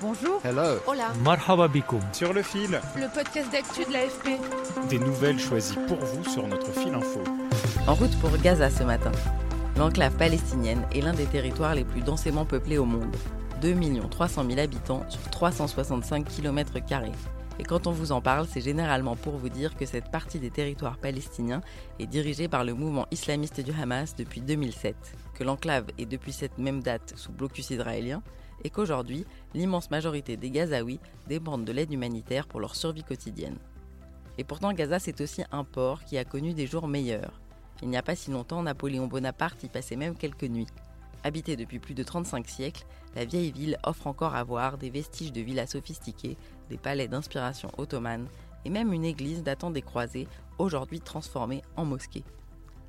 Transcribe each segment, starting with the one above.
Bonjour. Hello. Hola. Marhaba bikoum. Sur le fil, Le podcast d'actu de l'AFP. des nouvelles choisies pour vous sur notre fil info. En route pour Gaza ce matin. L'enclave palestinienne est l'un des territoires les plus densément peuplés au monde. 2 300 000 habitants sur 365 km. Et quand on vous en parle, c'est généralement pour vous dire que cette partie des territoires palestiniens est dirigée par le mouvement islamiste du Hamas depuis 2007, que l'enclave est depuis cette même date sous blocus israélien, et qu'aujourd'hui, l'immense majorité des Gazaouis dépendent de l'aide humanitaire pour leur survie quotidienne. Et pourtant, Gaza, c'est aussi un port qui a connu des jours meilleurs. Il n'y a pas si longtemps, Napoléon Bonaparte y passait même quelques nuits. Habitée depuis plus de 35 siècles, la vieille ville offre encore à voir des vestiges de villas sophistiquées, des palais d'inspiration ottomane et même une église datant des croisés, aujourd'hui transformée en mosquée.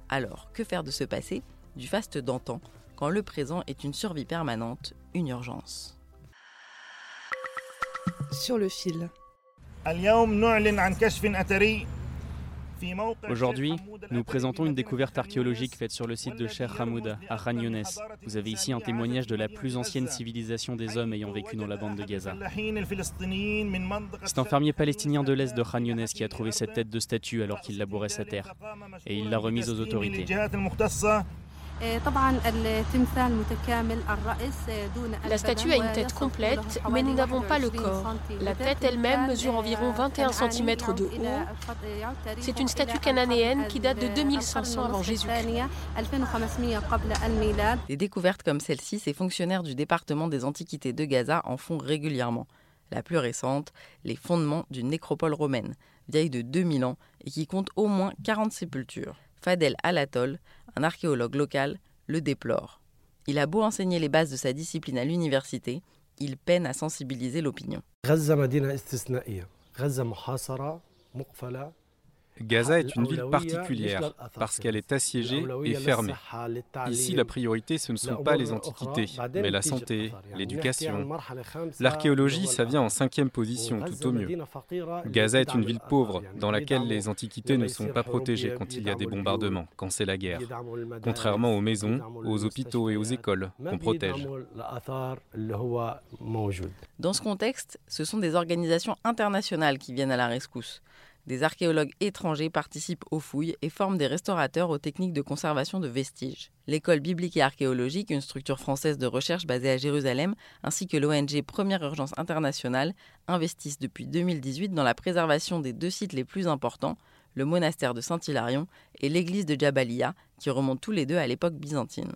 Alors, que faire de ce passé, du faste d'antan, quand le présent est une survie permanente, une urgence Sur le fil. Aujourd'hui, nous présentons une découverte archéologique faite sur le site de Cher Hamouda, à Khan Younes. Vous avez ici un témoignage de la plus ancienne civilisation des hommes ayant vécu dans la bande de Gaza. C'est un fermier palestinien de l'Est de Khan Younes qui a trouvé cette tête de statue alors qu'il labourait sa terre. Et il l'a remise aux autorités. La statue a une tête complète, mais nous n'avons pas le corps. La tête elle-même mesure environ 21 cm de haut. C'est une statue cananéenne qui date de 2500 avant Jésus-Christ. Des découvertes comme celle-ci, ces fonctionnaires du département des Antiquités de Gaza en font régulièrement. La plus récente, les fondements d'une nécropole romaine, vieille de 2000 ans et qui compte au moins 40 sépultures. Fadel Alatol, un archéologue local, le déplore. Il a beau enseigner les bases de sa discipline à l'université, il peine à sensibiliser l'opinion. Est une ville particulière parce qu'elle est assiégée et fermée. Ici, la priorité, ce ne sont pas les antiquités, mais la santé, l'éducation. L'archéologie, ça vient en cinquième position, tout au mieux. Gaza est une ville pauvre dans laquelle les antiquités ne sont pas protégées quand il y a des bombardements, quand c'est la guerre. Contrairement aux maisons, aux hôpitaux et aux écoles qu'on protège. Dans ce contexte, ce sont des organisations internationales qui viennent à la rescousse. Des archéologues étrangers participent aux fouilles et forment des restaurateurs aux techniques de conservation de vestiges. L'école biblique et archéologique, une structure française de recherche basée à Jérusalem, ainsi que l'ONG Première Urgence Internationale, investissent depuis 2018 dans la préservation des deux sites les plus importants, le monastère de Saint-Hilarion et l'église de Jabalia, qui remontent tous les deux à l'époque byzantine.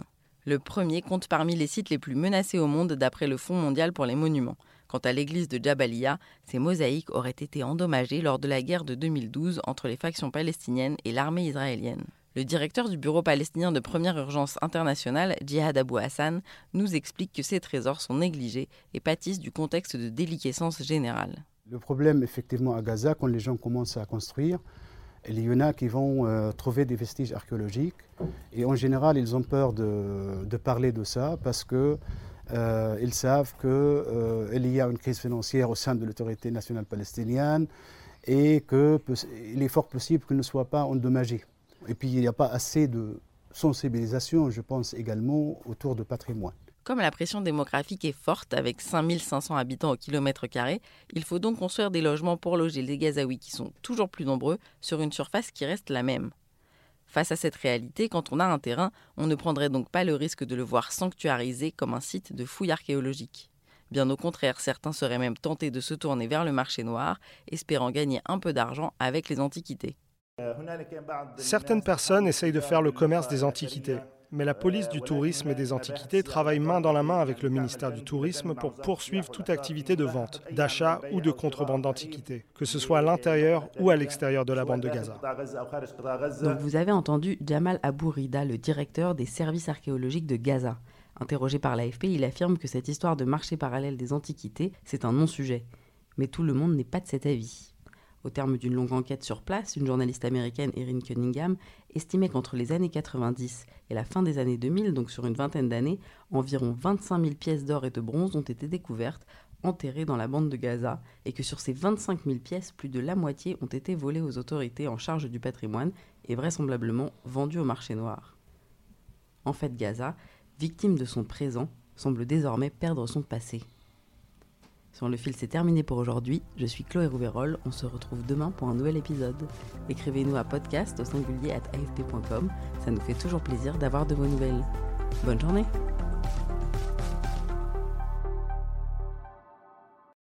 Le premier compte parmi les sites les plus menacés au monde d'après le Fonds mondial pour les monuments. Quant à l'église de Jabalia, ces mosaïques auraient été endommagées lors de la guerre de 2012 entre les factions palestiniennes et l'armée israélienne. Le directeur du Bureau palestinien de première urgence internationale, Djihad Abou Hassan, nous explique que ces trésors sont négligés et pâtissent du contexte de déliquescence générale. Le problème, effectivement, à Gaza, quand les gens commencent à construire, il y en a qui vont euh, trouver des vestiges archéologiques et en général, ils ont peur de parler de ça parce que euh, ils savent qu'il euh, y a une crise financière au sein de l'autorité nationale palestinienne et qu'il est fort possible qu'il ne soit pas endommagé. Et puis il n'y a pas assez de sensibilisation, je pense également, autour de patrimoine. Comme la pression démographique est forte, avec 5500 habitants au kilomètre carré, il faut donc construire des logements pour loger les Gazaouis qui sont toujours plus nombreux sur une surface qui reste la même. Face à cette réalité, quand on a un terrain, on ne prendrait donc pas le risque de le voir sanctuarisé comme un site de fouilles archéologiques. Bien au contraire, certains seraient même tentés de se tourner vers le marché noir, espérant gagner un peu d'argent avec les antiquités. Certaines personnes essayent de faire le commerce des antiquités. Mais la police du tourisme et des antiquités travaille main dans la main avec le ministère du Tourisme pour poursuivre toute activité de vente, d'achat ou de contrebande d'antiquités, que ce soit à l'intérieur ou à l'extérieur de la bande de Gaza. Donc vous avez entendu Jamal Abourida, le directeur des services archéologiques de Gaza. Interrogé par l'AFP, il affirme que cette histoire de marché parallèle des antiquités, c'est un non-sujet. Mais tout le monde n'est pas de cet avis. Au terme d'une longue enquête sur place, une journaliste américaine, Erin Cunningham, estimait qu'entre les années 90 et la fin des années 2000, donc sur une vingtaine d'années, environ 25 000 pièces d'or et de bronze ont été découvertes, enterrées dans la bande de Gaza, et que sur ces 25 000 pièces, plus de la moitié ont été volées aux autorités en charge du patrimoine et vraisemblablement vendues au marché noir. En fait, Gaza, victime de son présent, semble désormais perdre son passé. Sur le fil, c'est terminé pour aujourd'hui. Je suis Chloé Rouverol. On se retrouve demain pour un nouvel épisode. Écrivez-nous à podcast au singulier at afp.com. Ça nous fait toujours plaisir d'avoir de vos nouvelles. Bonne journée!